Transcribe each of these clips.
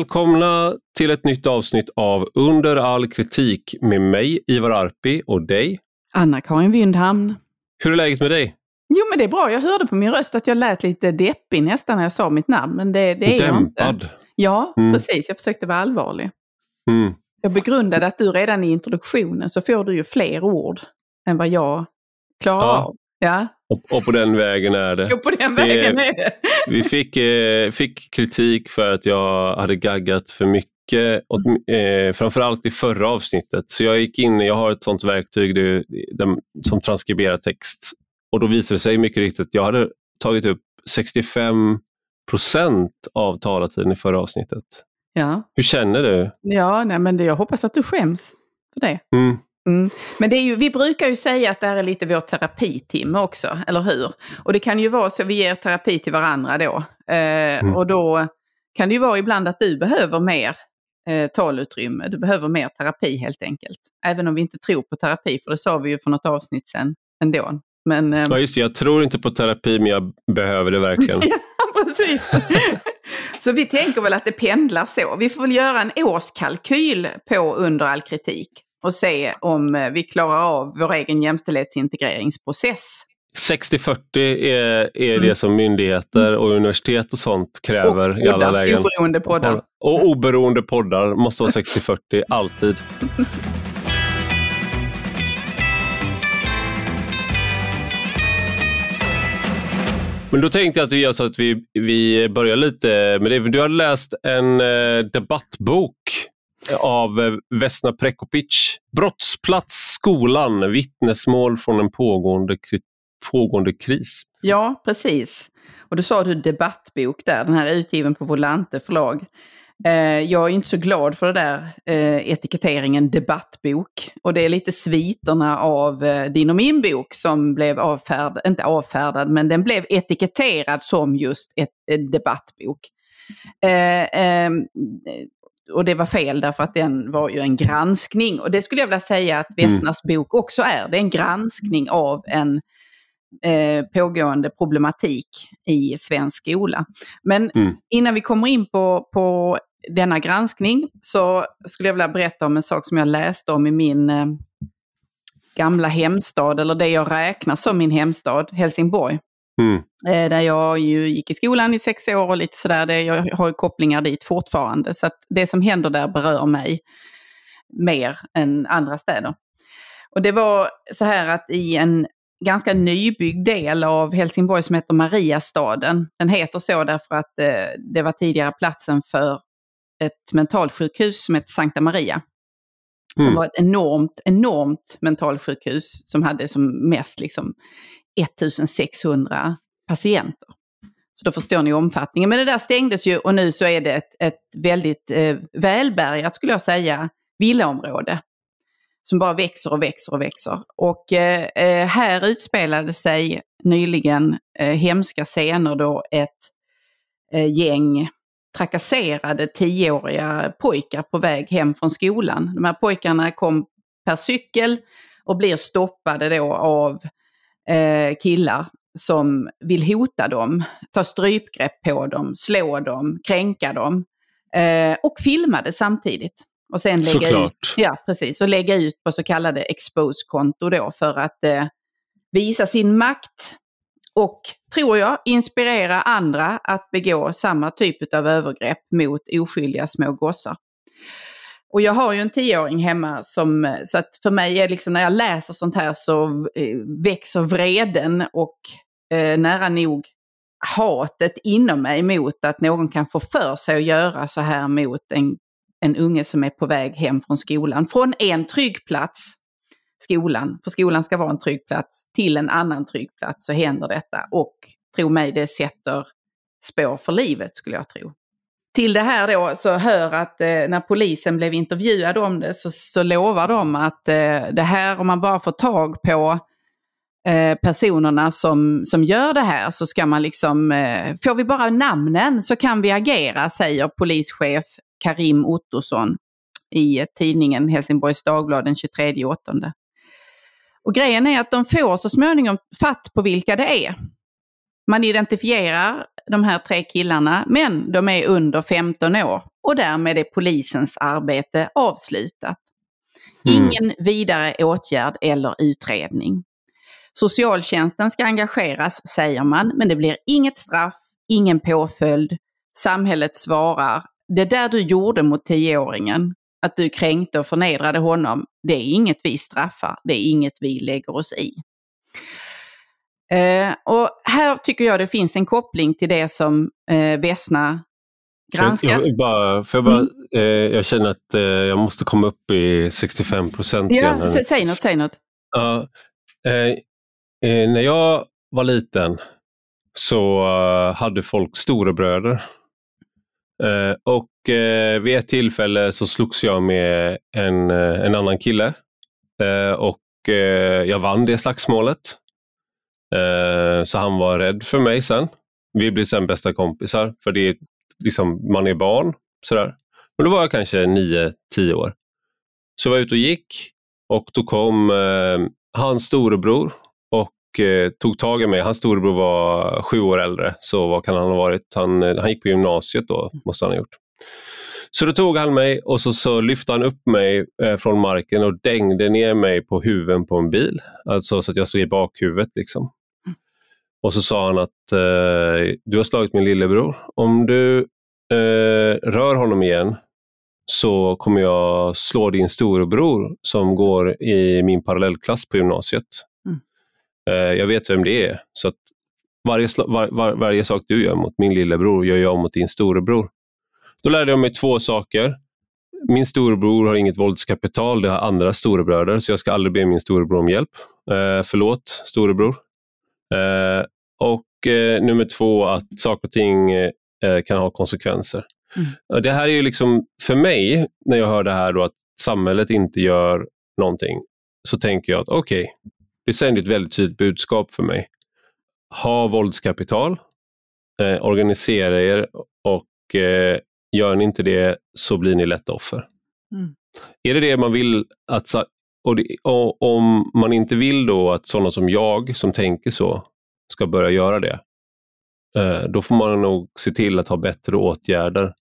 Välkomna till ett nytt avsnitt av Under all kritik med mig, Ivar Arpi och dig. Anna-Karin Wyndhamn. Hur är läget med dig? Jo men det är bra, jag hörde på min röst att jag lät lite deppig nästan när jag sa mitt namn, men det, det är Dämpad. jag inte. Ja, Mm. precis. Jag försökte vara allvarlig. Mm. Jag begrundade att du redan i introduktionen så får du ju fler ord än vad jag klarar Ja. av. Ja, Och, och på den vägen är det. och på den Det- vägen är det. Vi fick, eh, fick kritik för att jag hade gaggat för mycket, och, eh, framförallt i förra avsnittet. Så jag gick in, jag har ett sånt verktyg det, det, som transkriberar text. Och då visade det sig mycket riktigt att jag hade tagit upp 65 procent av talartiden i förra avsnittet. Ja, Hur känner du? ja nej, men det, jag hoppas att du skäms för det. Mm. Mm. Men det är ju, vi brukar ju säga att det här är lite vår terapitimme också, eller hur? Och det kan ju vara så att vi ger terapi till varandra då. Eh, Mm. Och då kan det ju vara ibland att du behöver mer eh, talutrymme, du behöver mer terapi helt enkelt. Även om vi inte tror på terapi, för det sa vi ju för något avsnitt sen ändå. Men, eh, Ja, just det, jag tror inte på terapi men jag behöver det verkligen. Ja, precis. så vi tänker väl att det pendlar så. Vi får väl göra en årskalkyl på Under all kritik och se om eh, vi klarar av vår egen jämställdhetsintegreringsprocess. 60-40 är, är Mm. det som myndigheter och universitet och sånt kräver och i alla poddar, lägen. oberoende poddar. Och oberoende poddar måste vara 60-40, alltid. Men då tänkte jag att vi gör så att vi, vi börjar lite med det. Du har läst en eh, debattbok av eh, Vesna Prekopic. Brottsplats, skolan, vittnesmål från en pågående, pågående kris. Ja, precis. Och då sa du debattbok där, den här är utgiven på Volante förlag. Eh, jag är inte så glad för det där eh, etiketteringen debattbok. Och det är lite sviterna av din och min bok som blev avfärdad, inte avfärdad, men den blev etiketterad som just ett, ett debattbok. Eh, ehm, och det var fel därför att den var ju en granskning. Och det skulle jag vilja säga att Vesnas bok också är. Det är en granskning av en eh, pågående problematik i svensk skola. Men Mm. innan vi kommer in på, på denna granskning så skulle jag vilja berätta om en sak som jag läste om i min eh, gamla hemstad, eller det jag räknar som min hemstad, Helsingborg. Mm. Eh, där jag ju gick i skolan i sex år och lite sådär. Det, jag har ju kopplingar dit fortfarande. Så att det som händer där berör mig mer än andra städer. Och det var så här att i en ganska nybyggd del av Helsingborg som heter Mariastaden. Den heter så därför att eh, det var tidigare platsen för ett mentalsjukhus som hette Sankta Maria. Som Mm. var ett enormt, enormt mentalsjukhus som hade som mest liksom 1600 patienter. Så då förstår ni omfattningen. Men det där stängdes ju och nu så är det ett, ett väldigt eh, välbärgat, skulle jag säga, villaområde. Som bara växer och växer och växer. Och eh, eh här utspelade sig nyligen eh, hemska scener då ett eh, gäng trakasserade tioåriga pojkar på väg hem från skolan. De här pojkarna kom per cykel och blir stoppade då av eh, killar som vill hota dem, ta strypgrepp på dem, slå dem, kränka dem. Eh, och filmade samtidigt. Och sen lägga Såklart. ut, ja, precis, och lägga ut på så kallade expose-konto då för att eh, visa sin makt och, tror jag, inspirera andra att begå samma typ av övergrepp mot oskyldiga små gossar. Och jag har ju en tioåring hemma som, eh, så att för mig är liksom när jag läser sånt här så eh, växer vreden och eh, nära nog hatet inom mig mot att någon kan få för sig att göra så här mot en, en unge som är på väg hem från skolan. Från en trygg plats, skolan, för skolan ska vara en trygg plats, till en annan trygg plats så händer detta. Och tro mig, det sätter spår för livet skulle jag tro. Till det här då så hör att eh, när polisen blev intervjuad om det så, så lovar de att eh, det här, om man bara får tag på eh, personerna som, som gör det här så ska man liksom, eh, får vi bara namnen så kan vi agera, säger polischef Karim Ottosson i tidningen Helsingborgs Dagblad den 23 8. Och grejen är att de får så småningom fatt på vilka det är. Man identifierar de här tre killarna, men de är under 15 år och därmed är polisens arbete avslutat. Mm. Ingen vidare åtgärd eller utredning. Socialtjänsten ska engageras, säger man, men det blir inget straff, ingen påföljd. Samhället svarar, det där du gjorde mot tioåringen, att du kränkte och förnedrade honom, det är inget vi straffar, det är inget vi lägger oss i. Eh, och här tycker jag det finns en koppling till det som eh, Vesna granskar. Jag, jag, bara, för jag, bara, Mm. eh, jag känner att eh, jag måste komma upp i 65 procent. Ja, säg något, säg något. Eh, när jag var liten så eh, hade folk storebröder. Eh, och eh, vid ett tillfälle så slogs jag med en, en annan kille. Och jag vann det slagsmålet. Eh, så han var rädd för mig sen. Vi blev sen bästa kompisar för det är liksom, man är barn. Sådär. Men då var jag kanske 9-10 år. Så jag var ute och gick och då kom eh, hans storebror och eh, tog tag i mig. Hans storebror var sju år äldre, så vad kan han ha varit? Han, eh, han gick på gymnasiet då, måste han ha gjort. Så då tog han mig och så, så lyfte han upp mig eh, från marken och dängde ner mig på huven på en bil. Alltså så att jag stod i bakhuvudet. Liksom. Och så sa han att eh, du har slagit min lillebror. Om du eh, rör honom igen så kommer jag slå din storebror som går i min parallellklass på gymnasiet. Mm. Eh, jag vet vem det är. Så att varje, var, var, varje sak du gör mot min lillebror gör jag mot din storebror. Då lärde jag mig två saker. Min storebror har inget våldskapital, det har andra storebröder, så jag ska aldrig be min storebror om hjälp. Eh, förlåt, storebror. Eh, och eh, nummer två, att saker och ting eh, kan ha konsekvenser. Mm. Det här är ju liksom, för mig, när jag hör det här då att samhället inte gör någonting, så tänker jag att okej, det sänder ett väldigt tydligt budskap för mig. Ha våldskapital, eh, organisera er och eh, gör ni inte det så blir ni lätt offer. Mm. Är det det man vill att och, det, och om man inte vill då att sådana som jag som tänker så ska börja göra det, eh, då får man nog se till att ha bättre åtgärder.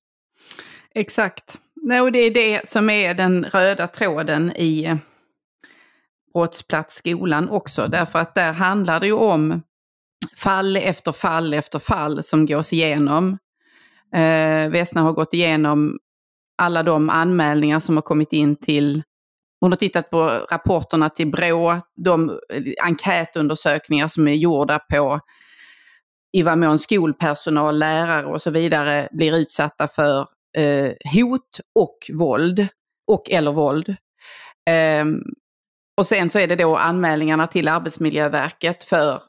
Exakt. Nej, och det är det som är den röda tråden i eh, brottsplatsskolan också. Därför att där handlar det ju om fall efter fall efter fall som gås igenom. Eh, Vesna har gått igenom alla de anmälningar som har kommit in till hon har tittat på rapporterna till Brå, de eh, enkätundersökningar som är gjorda på i vad mån skolpersonal, lärare och så vidare blir utsatta för eh, hot och våld, och eller våld. Ehm, och sen så är det då anmälningarna till Arbetsmiljöverket för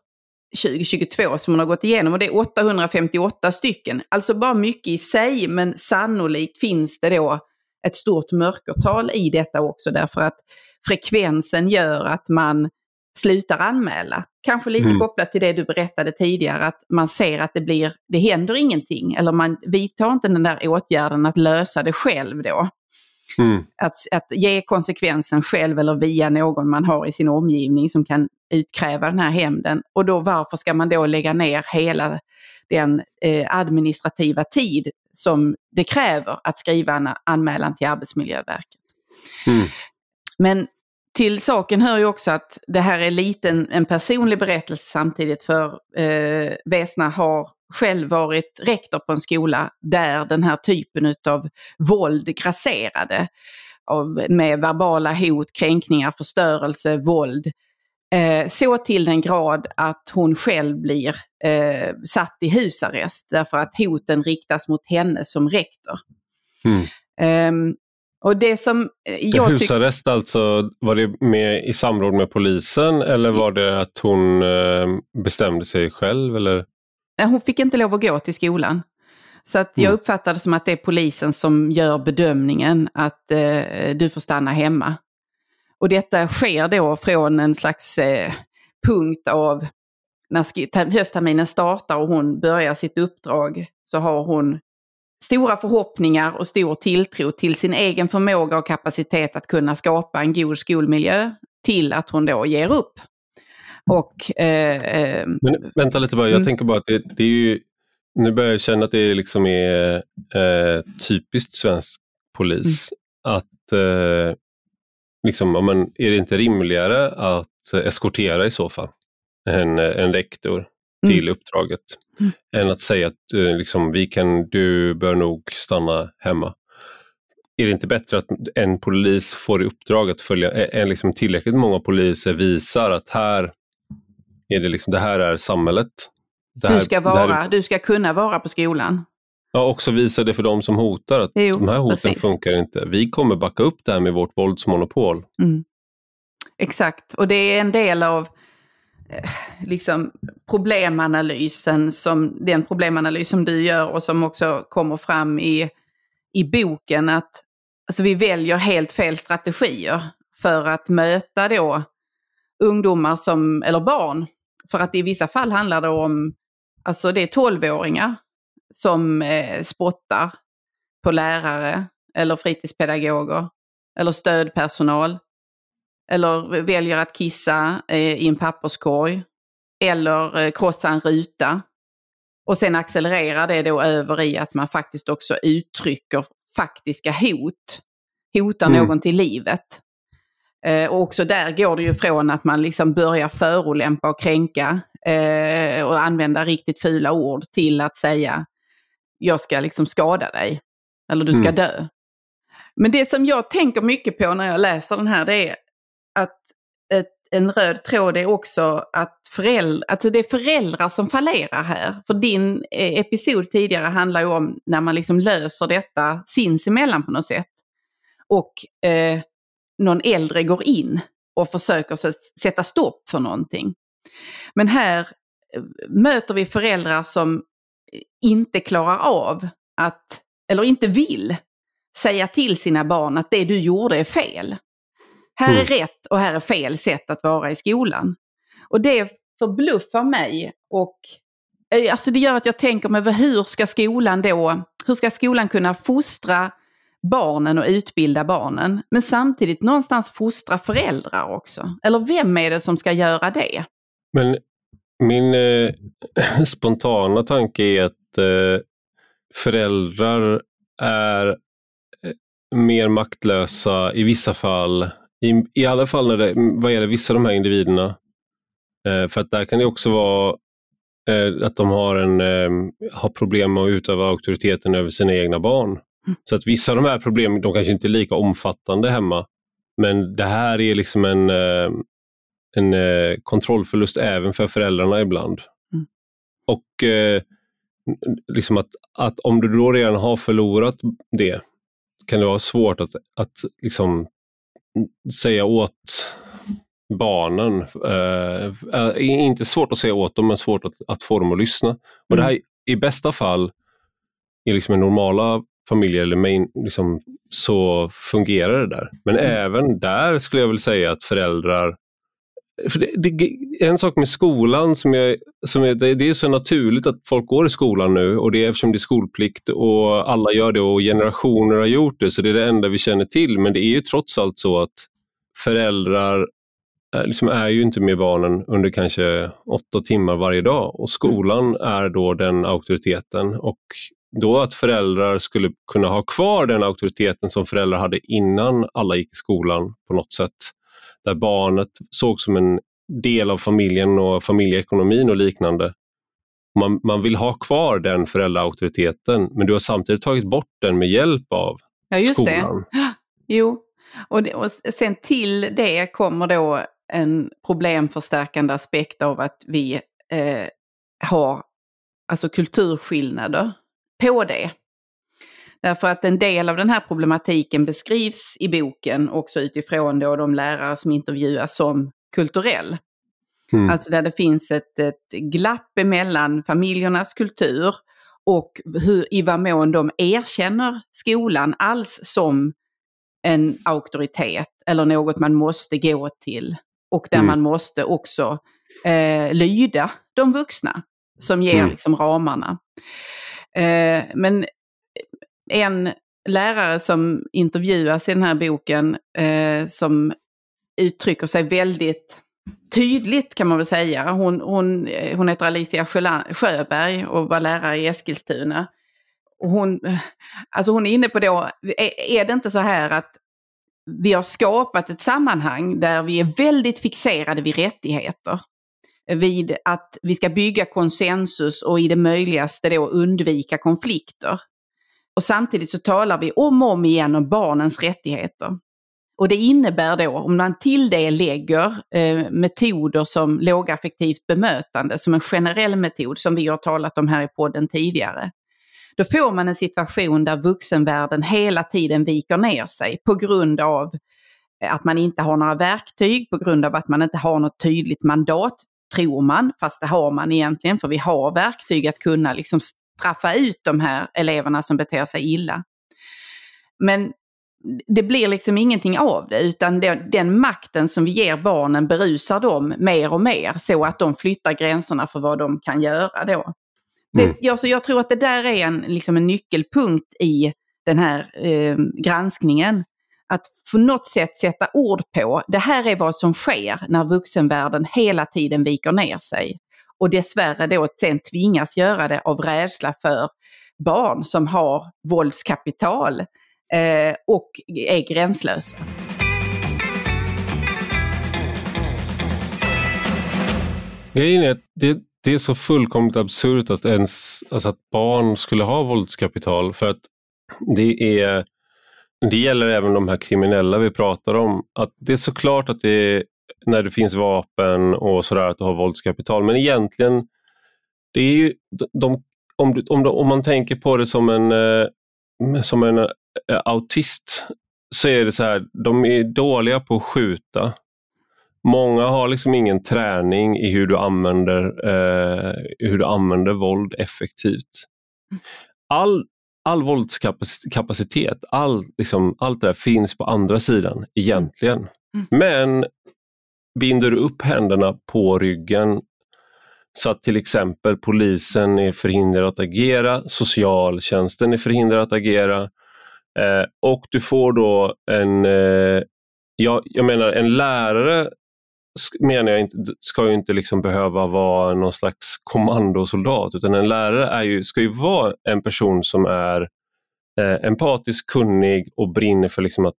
2022 som hon har gått igenom och det är 858 stycken. Alltså bara mycket i sig men sannolikt finns det då ett stort mörkertal i detta också därför att frekvensen gör att man slutar anmäla. Kanske lite Mm. kopplat till det du berättade tidigare att man ser att det blir, det händer ingenting eller man vidtar inte den där åtgärden att lösa det själv då Mm. att, att ge konsekvensen själv eller via någon man har i sin omgivning som kan utkräva den här hämnden. Och då varför ska man då lägga ner hela den eh, administrativa tid som det kräver att skriva en anmälan till Arbetsmiljöverket. Mm. Men till saken hör ju också att det här är lite en, en personlig berättelse samtidigt för eh, Vesna har själv varit rektor på en skola där den här typen av våld grasserade. Av, med verbala hot, kränkningar, förstörelse, våld. Eh, så till den grad att hon själv blir eh, satt i husarrest därför att hoten riktas mot henne som rektor. Mm. Ehm, och det som eh, jag. Husarrest alltså, var det med i samråd med polisen eller var det att hon eh, bestämde sig själv? Eller? Nej, Hon fick inte lov att gå till skolan. Så att jag Mm. uppfattar det som att det är polisen som gör bedömningen att eh, du får stanna hemma. Och detta sker då från en slags eh, punkt av när höstterminen startar och hon börjar sitt uppdrag så har hon stora förhoppningar och stor tilltro till sin egen förmåga och kapacitet att kunna skapa en god skolmiljö till att hon då ger upp. Och eh, eh, Men vänta lite bara, jag Mm. tänker bara att det, det är ju nu börjar jag känna att det liksom är eh, typiskt svensk polis. Mm. Att eh, liksom, men, är det inte rimligare att eskortera i så fall en, en rektor till mm. uppdraget mm. än att säga att eh, liksom, vi kan, du bör nog stanna hemma. Är det inte bättre att en polis får i uppdrag att följa, är liksom tillräckligt många poliser visar att här är det, liksom, det här är samhället. Här, du, ska vara, är... du ska kunna vara på skolan. Ja, också visa det för de som hotar att jo, de här hoten precis. funkar inte. Vi kommer backa upp det här med vårt våldsmonopol. Mm. Exakt, och det är en del av eh, liksom problemanalysen som den problemanalys som du gör och som också kommer fram i, i boken att alltså vi väljer helt fel strategier för att möta då ungdomar som, eller barn. För att i vissa fall handlar det om, alltså det är tolvåringar som eh, spottar på lärare eller fritidspedagoger eller stödpersonal. Eller väljer att kissa eh, i en papperskorg. Eller eh, krossa en ruta. Och sen accelererar det då över i att man faktiskt också uttrycker faktiska hot. Hotar mm. någon till livet. Eh, och också där går det ju från att man liksom börjar förolämpa och kränka eh, och använda riktigt fula ord till att säga jag ska liksom skada dig. Eller du ska mm. dö. Men det som jag tänker mycket på när jag läser den här det är att ett, en röd tråd är också att föräldrar, alltså det är föräldrar som fallerar här. För din eh, episod tidigare handlar ju om när man liksom löser detta sinsemellan på något sätt. Och eh, någon äldre går in och försöker sätta stopp för någonting. Men här eh, möter vi föräldrar som inte klarar av att, eller inte vill, säga till sina barn att det du gjorde är fel. Här är mm. rätt och här är fel sätt att vara i skolan. Och det förbluffar mig och eh, alltså det gör att jag tänker mig hur ska skolan då, hur ska skolan kunna fostra barnen och utbilda barnen, men samtidigt någonstans fostra föräldrar också? Eller vem är det som ska göra det? Men min eh, spontana tanke är att eh, föräldrar är eh, mer maktlösa i vissa fall, i, i alla fall när det, vad gäller vissa av de här individerna. Eh, för att där kan det också vara eh, att de har, en, eh, har problem med att utöva auktoriteten över sina egna barn. Mm. Så att vissa av de här problemen, de kanske inte är lika omfattande hemma. Men det här är liksom en, en eh, kontrollförlust även för föräldrarna ibland. Mm. Och eh, liksom att, att om du då redan har förlorat det kan det vara svårt att, att liksom säga åt barnen. Eh, inte svårt att säga åt dem, men svårt att, att få dem att lyssna. Och mm. det här i bästa fall, i liksom normala familjer eller main, liksom, så fungerar det där. Men mm. även där skulle jag vilja säga att föräldrar för det, det, en sak med skolan som, jag, som jag, det, det, är så naturligt att folk går i skolan nu och det är eftersom det är skolplikt och alla gör det och generationer har gjort det så det är det enda vi känner till. Men det är ju trots allt så att föräldrar eh, liksom är ju inte med barnen under kanske åtta timmar varje dag och skolan är då den auktoriteten och då att föräldrar skulle kunna ha kvar den auktoriteten som föräldrar hade innan alla gick i skolan på något sätt där barnet sågs som en del av familjen och familjeekonomin och liknande. Man, man vill ha kvar den föräldraauktoriteten men du har samtidigt tagit bort den med hjälp av ja, just skolan. Det. Jo, och, det, och sen till det kommer då en problemförstärkande aspekt av att vi eh, har alltså kulturskillnader på det. Därför att en del av den här problematiken beskrivs i boken också utifrån då de lärare som intervjuas som kulturell. Mm. Alltså där det finns ett, ett glapp emellan familjernas kultur och hur, i vad mån de erkänner skolan alls som en auktoritet eller något man måste gå till. Och där mm. man måste också eh, lyda de vuxna som ger mm. liksom ramarna. Eh, men en lärare som intervjuas i den här boken eh, som uttrycker sig väldigt tydligt kan man väl säga. Hon, hon, eh, hon heter Alicia Sjöberg och var lärare i Eskilstuna. Och hon, alltså hon är inne på då, är, är det inte så här att vi har skapat ett sammanhang där vi är väldigt fixerade vid rättigheter. Vid att vi ska bygga konsensus och i det möjligaste då undvika konflikter. Och samtidigt så talar vi om och om igen om barnens rättigheter. Och det innebär då, om man till det lägger eh, metoder som lågaffektivt bemötande som en generell metod som vi har talat om här i podden tidigare, då får man en situation där vuxenvärlden hela tiden viker ner sig på grund av eh, att man inte har några verktyg, på grund av att man inte har något tydligt mandat, tror man, fast det har man egentligen, för vi har verktyg att kunna liksom straffa ut de här eleverna som beter sig illa. Men det blir liksom ingenting av det, utan den, den, makten som vi ger barnen berusar dem mer och mer så att de flyttar gränserna för vad de kan göra då. Mm. Det, alltså jag tror att det där är en, liksom en nyckelpunkt i den här eh, granskningen. Att på något sätt sätta ord på, det här är vad som sker när vuxenvärlden hela tiden viker ner sig. Och dessvärre då sen tvingas göra det av rädsla för barn som har våldskapital eh, och är gränslösa. Grejen är att det, det är så fullkomligt absurt att ens alltså att barn skulle ha våldskapital för att det är det gäller även de här kriminella vi pratar om. Att det är såklart att det när det finns vapen och sådär att du har våldskapital men egentligen det är ju de, om, du, om, om man tänker på det som en, eh, som en eh, autist så är det så här, de är dåliga på att skjuta Många har liksom ingen träning i hur du använder, eh, hur du använder våld effektivt. All, all våldskapacitet, all, liksom, allt det där finns på andra sidan egentligen. Mm. Men binder du upp händerna på ryggen så att till exempel polisen är förhindrad att agera, socialtjänsten är förhindrad att agera eh, och du får då en, eh, jag, jag menar en lärare menar jag inte, ska ju inte liksom behöva vara någon slags kommandosoldat utan en lärare är ju, ska ju vara en person som är eh, empatisk, kunnig och brinner för liksom att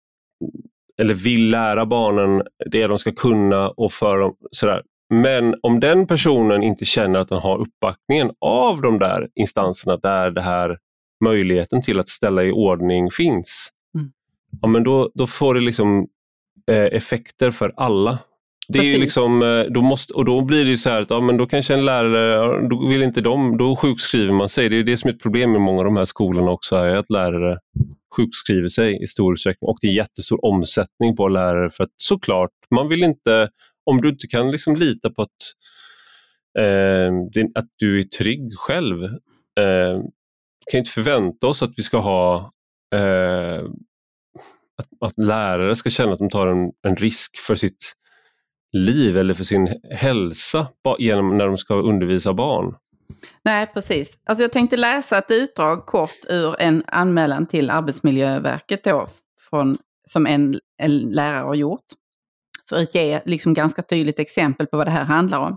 eller vill lära barnen det de ska kunna och för dem sådär. Men om den personen inte känner att den har uppbackningen av de där instanserna där det här möjligheten till att ställa i ordning finns, mm. ja, men då, då får det liksom eh, effekter för alla. Det är ju liksom, eh, då måste, och då blir det så här att ja, men då kanske en lärare, då vill inte de, då sjukskriver man sig. Det är det som är ett problem med många av de här skolorna också, är att lärare sjukskriver sig i stor utsträckning och det är jättestor omsättning på lärare för att såklart, man vill inte, om du inte kan liksom lita på att, eh, att du är trygg själv, eh, kan inte förvänta oss att vi ska ha eh, att, att, lärare ska känna att de tar en, en risk för sitt liv eller för sin hälsa genom när de ska undervisa barn. Nej, precis. Alltså jag tänkte läsa ett utdrag kort ur en anmälan till Arbetsmiljöverket då, från, som en, en lärare har gjort. För att ge liksom ganska tydligt exempel på vad det här handlar om.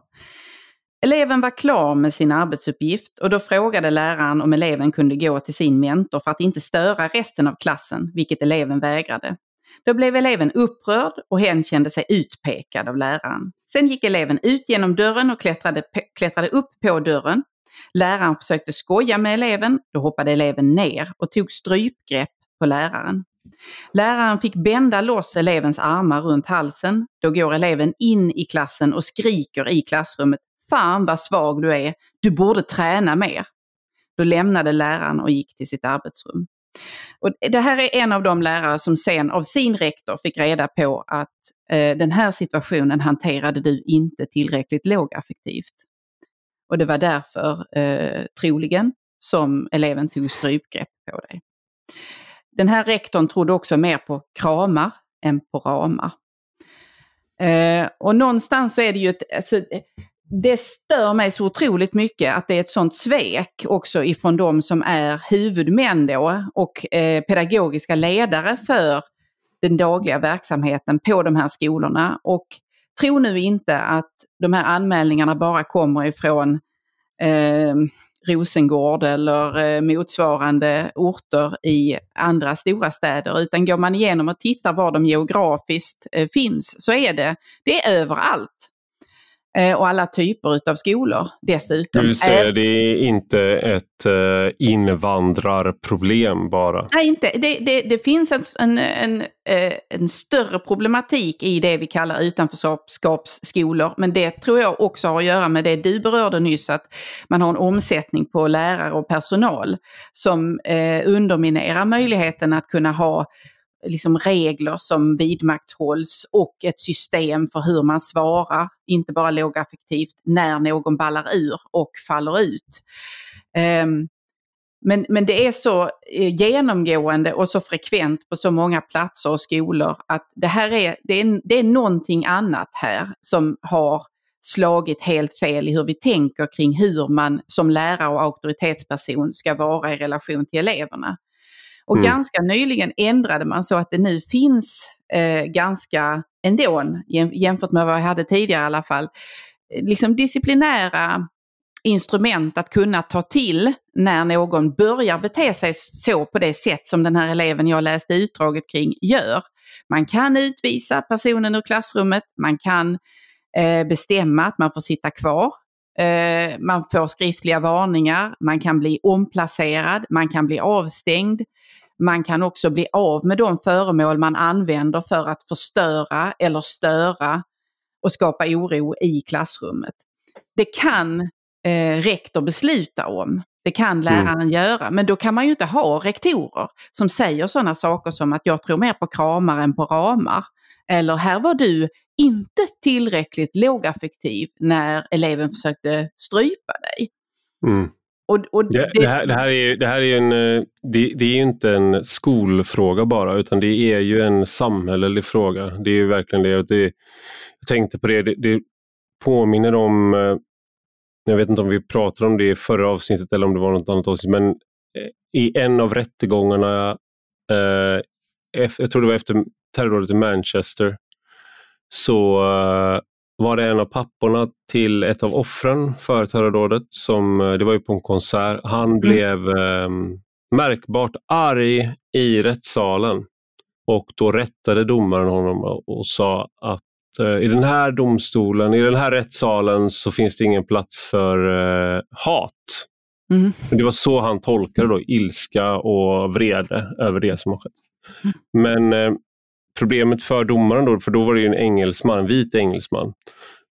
Eleven var klar med sin arbetsuppgift och då frågade läraren om eleven kunde gå till sin mentor för att inte störa resten av klassen, vilket eleven vägrade. Då blev eleven upprörd och hen kände sig utpekad av läraren. Sen gick eleven ut genom dörren och klättrade, klättrade upp på dörren. Läraren försökte skoja med eleven, då hoppade eleven ner och tog strypgrepp på läraren. Läraren fick bända loss elevens armar runt halsen. Då går eleven in i klassen och skriker i klassrummet Fan vad svag du är, du borde träna mer. Då lämnade läraren och gick till sitt arbetsrum. Och det här är en av de lärare som sen av sin rektor fick reda på att eh, den här situationen hanterade du inte tillräckligt lågaffektivt. Och det var därför, eh, troligen, som eleven tog strypgrepp på dig. Den här rektorn trodde också mer på kramar än på ramar. Eh, och någonstans så är det ju ett, alltså, det stör mig så otroligt mycket att det är ett sånt svek också ifrån de som är huvudmän då och eh, pedagogiska ledare för den dagliga verksamheten på de här skolorna och tro nu inte att de här anmälningarna bara kommer ifrån eh, Rosengård eller eh, motsvarande orter i andra stora städer. Utan går man igenom och tittar var de geografiskt eh, finns så är det, det är överallt. Eh, och alla typer utav skolor dessutom. Du säger det är inte ett eh, invandrarproblem bara? Nej, inte. Det, det, det finns en, en, en, eh, en, större problematik i det vi kallar utanförskapsskolor. Men det tror jag också har att göra med det du berörde nyss, att man har en omsättning på lärare och personal som underminerar möjligheten att kunna ha liksom regler som vidmakthålls och ett system för hur man svarar, inte bara lågaffektivt, när någon ballar ur och faller ut. Um, men, men det är så eh, genomgående och så frekvent på så många platser och skolor att det här är, det är, det är någonting annat här som har slagit helt fel i hur vi tänker kring hur man som lärare och auktoritetsperson ska vara i relation till eleverna. Och mm. ganska nyligen ändrade man så att det nu finns eh, ganska ändå, jämfört med vad vi hade tidigare i alla fall, eh, liksom disciplinära instrument att kunna ta till när någon börjar bete sig så på det sätt som den här eleven jag läste utdraget kring gör. Man kan utvisa personen ur klassrummet, man kan eh, bestämma att man får sitta kvar, eh, man får skriftliga varningar, man kan bli omplacerad, man kan bli avstängd, man kan också bli av med de föremål man använder för att förstöra eller störa och skapa oro i klassrummet. Det kan eh, rektor besluta om. Det kan mm. läraren mm. göra, men då kan man ju inte ha rektorer som säger sådana saker som att jag tror mer på kramar än på ramar. Eller här var du inte tillräckligt lågaffektiv när eleven försökte strypa dig. Mm. Och, och det, det, här, det, här, är, det här är en, eh, det, det, är ju inte en skolfråga bara utan det är ju en samhällelig fråga. Det är ju verkligen det. det jag tänkte på det, det, påminner om, eh, jag vet inte om vi pratade om det i förra avsnittet eller om det var något annat avsnitt, men eh, i en av rättegångarna, eh, jag tror det var efter terrordådet i Manchester, så var det en av papporna till ett av offren för terrordådet, som, eh, det var ju på en konsert, han mm. blev eh, märkbart arg i rättssalen. Och då rättade domaren honom och sa att eh, i den här domstolen, i den här rättssalen så finns det ingen plats för eh, hat. Mm. Det var så han tolkade då, ilska och vrede över det som har skett. Mm. Men eh, problemet för domaren då, för då var det en engelsman, en vit engelsman.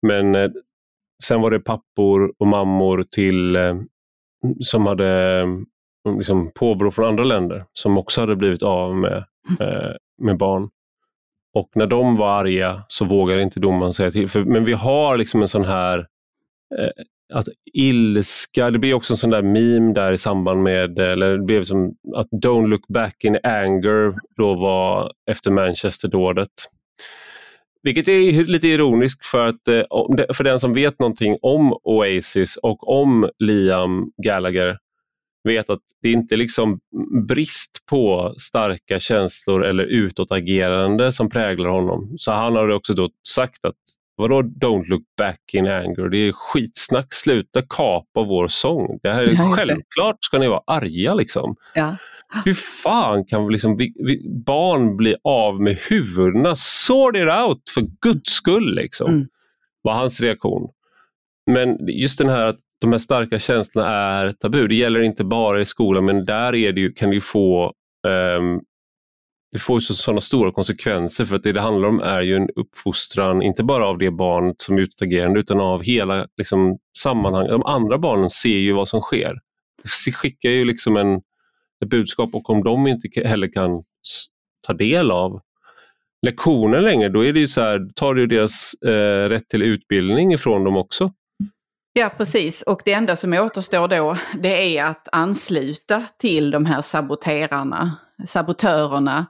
Men eh, sen var det pappor och mammor till eh, som hade mm, liksom, påbrå från andra länder som också hade blivit av med, eh, med barn. Och när de var arga så vågade inte domaren säga till. För, men vi har liksom en sån här eh, att ilska, det blir också en sån där meme där i samband med, eller det blev som att Don't look back in anger då var efter Manchester-dådet. Vilket är lite ironiskt för att eh, för den som vet någonting om Oasis och om Liam Gallagher vet att det inte är liksom brist på starka känslor eller utåtagerande som präglar honom. Så han har också då sagt att Vadå don't look back in anger? Det är skitsnack. Sluta kapa vår sång. Det här är ja, självklart ska ni vara arga liksom. Ja. Hur fan kan liksom, vi, vi, barn bli av med huvudena? Sort it out för guds skull liksom. Mm. Var hans reaktion. Men just den här att de här starka känslorna är tabu. Det gäller inte bara i skolan men där är det ju, kan det få um, det får ju sådana stora konsekvenser för att det det handlar om är ju en uppfostran, inte bara av det barnet som är utagerande utan av hela liksom, sammanhanget. De andra barnen ser ju vad som sker. Det skickar ju liksom en, ett budskap och om de inte heller kan ta del av lektionen längre, då är det ju så här, tar det ju deras eh, rätt till utbildning ifrån dem också. Ja, precis. Och det enda som återstår då, det är att ansluta till de här saboterarna sabotörerna,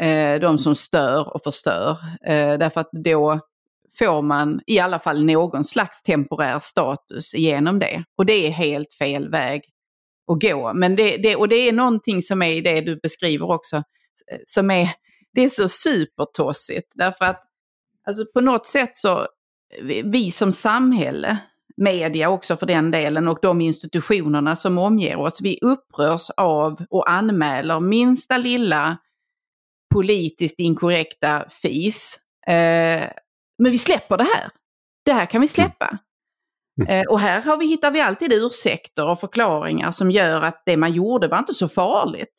eh, de som stör och förstör. Eh, därför att då får man i alla fall någon slags temporär status genom det. Och det är helt fel väg att gå. Men det, det, och det är någonting som är i det du beskriver också, eh, som är, det är så supertossigt. Därför att Alltså på något sätt så, vi som samhälle, media också för den delen och de institutionerna som omger oss, vi upprörs av och anmäler minsta lilla politiskt inkorrekta fis. Eh, men vi släpper det här. Det här kan vi släppa. Mm. Eh, och här har vi, hittar vi alltid ursäkter och förklaringar som gör att det man gjorde var inte så farligt.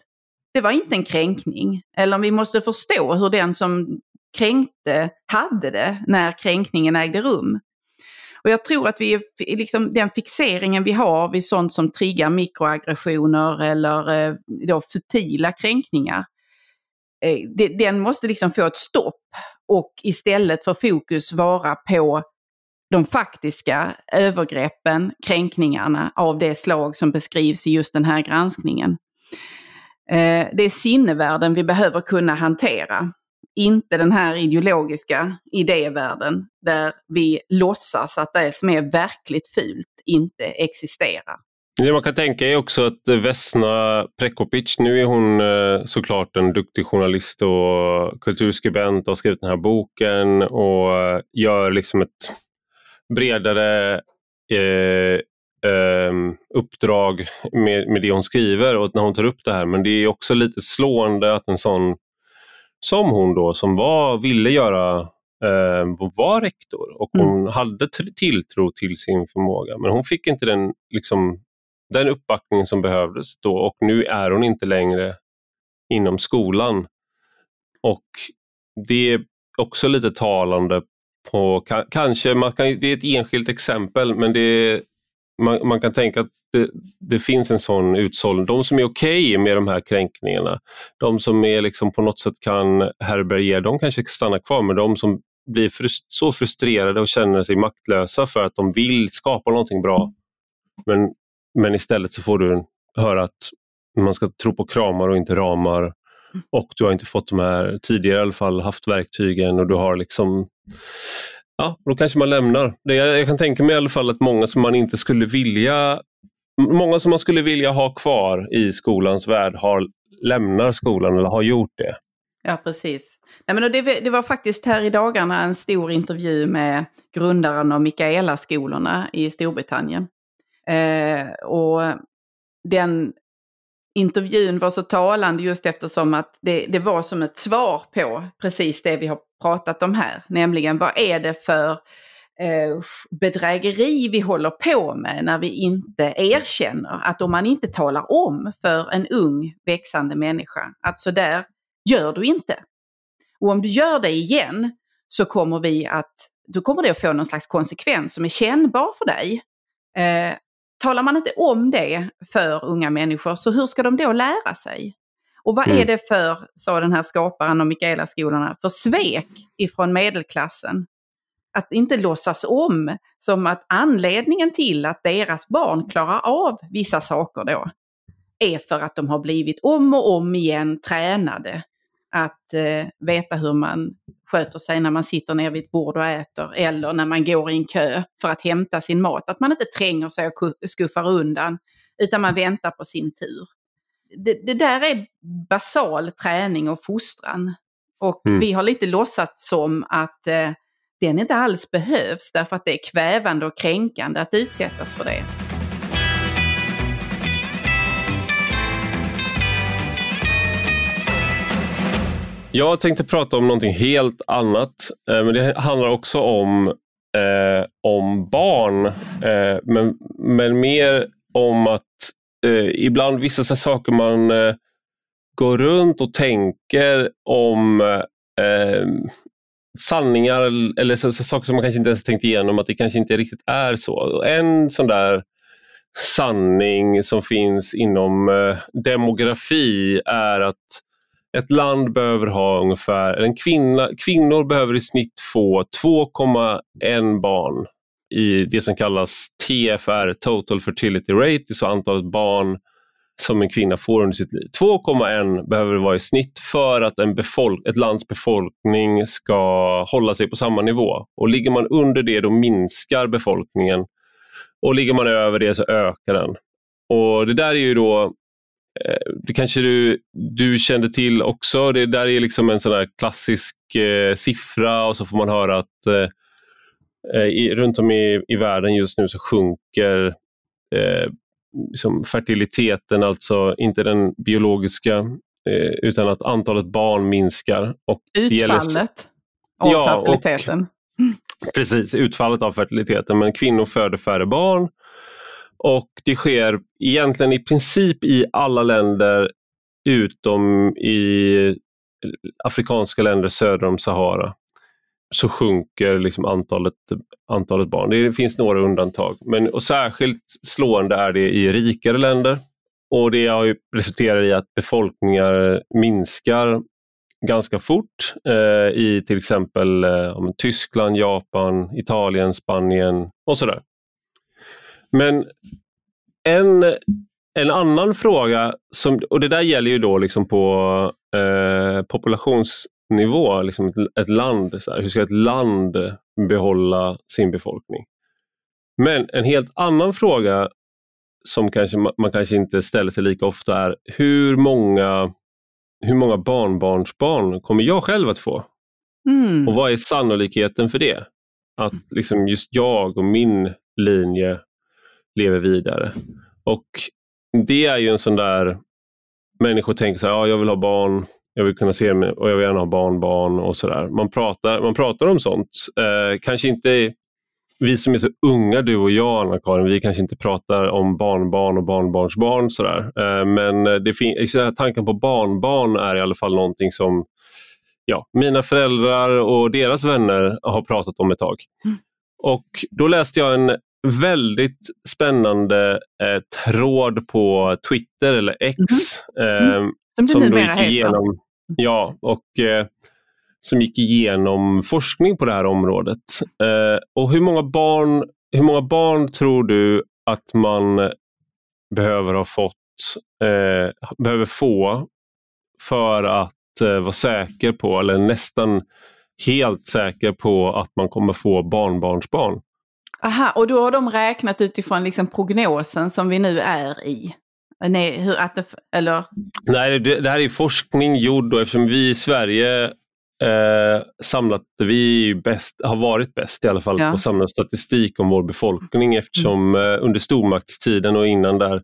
Det var inte en kränkning. Eller vi måste förstå hur den som kränkte hade det när kränkningen ägde rum. Och jag tror att vi, liksom, den fixeringen vi har vid sånt som triggar mikroaggressioner eller eh, då futila kränkningar, eh, den måste liksom få ett stopp och istället för fokus vara på de faktiska övergreppen, kränkningarna av det slag som beskrivs i just den här granskningen. Eh, det är sinnevärden vi behöver kunna hantera. Inte den här ideologiska idévärlden där vi låtsas att det som är verkligt fult inte existerar. Det man kan tänka är också att Vesna Prekopic, nu är hon eh, såklart en duktig journalist och kulturskribent och har skrivit den här boken och eh, gör liksom ett bredare eh, eh, uppdrag med, med det hon skriver och när hon tar upp det här. Men det är också lite slående att en sån som hon då, som var, ville göra eh, var rektor och hon mm. hade tilltro till sin förmåga. Men hon fick inte den, liksom, den uppbackning som behövdes då och nu är hon inte längre inom skolan. Och det är också lite talande på, kanske, man kan, det är ett enskilt exempel men det man, man, kan tänka att det, det, finns en sån utsållning. De som är okej okay med de här kränkningarna, de som är liksom på något sätt kan härbärgera, de kanske stannar kvar, men de som blir frust så frustrerade och känner sig maktlösa för att de vill skapa någonting bra. Men, men istället så får du höra att man ska tro på kramar och inte ramar. Och du har inte fått de här, tidigare i alla fall, haft verktygen och du har liksom Ja, då kanske man lämnar. Jag, jag kan tänka mig i alla fall att många som man inte skulle vilja Många som man skulle vilja ha kvar i skolans värld har, lämnar skolan eller har gjort det. Ja, precis. Nej, men det, det, var faktiskt här i dagarna en stor intervju med grundaren av Mikaela-skolorna i Storbritannien. Eh, och den intervjun var så talande just eftersom att det, det var som ett svar på precis det vi har pratat om här. Nämligen vad är det för eh, bedrägeri vi håller på med när vi inte erkänner att om man inte talar om för en ung växande människa att så där gör du inte. Och om du gör det igen så kommer vi att, då kommer det att få någon slags konsekvens som är kännbar för dig. Eh, talar man inte om det för unga människor, så hur ska de då lära sig? Och vad mm. är det för, sa den här skaparen av Mikaela-skolorna, för svek ifrån medelklassen? Att inte låtsas om som att anledningen till att deras barn klarar av vissa saker då är för att de har blivit om och om igen tränade att eh, veta hur man sköter sig när man sitter ner vid ett bord och äter eller när man går i en kö för att hämta sin mat. Att man inte tränger sig och skuffar undan utan man väntar på sin tur. Det, det där är basal träning och fostran. Och mm. vi har lite låtsats som att eh, den inte alls behövs därför att det är kvävande och kränkande att utsättas för det. Jag tänkte prata om någonting helt annat, eh, men det handlar också om, eh, om barn. Eh, men, men mer om att eh, ibland vissa så saker man eh, går runt och tänker om eh, sanningar eller så, så, saker som man kanske inte ens tänkt igenom att det kanske inte riktigt är så. En sån där sanning som finns inom eh, demografi är att ett land behöver ha ungefär, en kvinna, kvinnor behöver i snitt få 2,1 barn i det som kallas TFR, Total Fertility Rate, så antalet barn som en kvinna får under sitt liv. 2,1 behöver det vara i snitt för att en befolk ett lands befolkning ska hålla sig på samma nivå. Och Ligger man under det då minskar befolkningen och ligger man över det så ökar den. Och Det där är ju då eh, det kanske du, du kände till också. Det där är liksom en sån klassisk eh, siffra och så får man höra att eh, i, runt om i, i världen just nu så sjunker eh, liksom fertiliteten, alltså inte den biologiska eh, utan att antalet barn minskar. Och Utfallet av ja, fertiliteten. Och, precis, utfallet av fertiliteten. Men kvinnor föder färre barn och det sker egentligen i princip i alla länder utom i afrikanska länder söder om Sahara så sjunker liksom antalet, antalet barn. Det finns några undantag, men och särskilt slående är det i rikare länder. Och Det har resulterat i att befolkningar minskar ganska fort eh, i till exempel eh, Tyskland, Japan, Italien, Spanien och sådär. Men en, en annan fråga, som, och det där gäller ju då liksom på eh, populationsnivå, liksom ett, ett land. Så här, hur ska ett land behålla sin befolkning? Men en helt annan fråga som kanske, man kanske inte ställer sig lika ofta är hur många, hur många barnbarnsbarn kommer jag själv att få? Mm. Och vad är sannolikheten för det? Att liksom just jag och min linje lever vidare. Och det är ju en sån där, människor tänker så här, ja, jag vill ha barn, jag vill kunna se mig och jag vill gärna ha barnbarn och sådär. Man pratar, man pratar om sånt. Eh, kanske inte vi som är så unga, du och jag Anna-Karin, vi kanske inte pratar om barnbarn och barnbarnsbarn sådär. Eh, men det fin- tanken på barnbarn är i alla fall någonting som ja, mina föräldrar och deras vänner har pratat om ett tag. Mm. Och Då läste jag en väldigt spännande eh, tråd på Twitter eller X. Mm. Mm. Som, som då gick igenom. Ja, och eh, som gick igenom forskning på det här området. Eh, och hur många, barn, hur många barn tror du att man behöver ha fått, eh, behöver få för att eh, vara säker på, eller nästan helt säker på att man kommer få barnbarnsbarn? Aha, och då har de räknat utifrån liksom prognosen som vi nu är i? Nej, hur, att det, eller? Nej, det, det här är forskning gjord och eftersom vi i Sverige eh, samlat, vi bäst, har varit bäst i alla fall ja. på att samla statistik om vår befolkning eftersom mm. eh, under stormaktstiden och innan där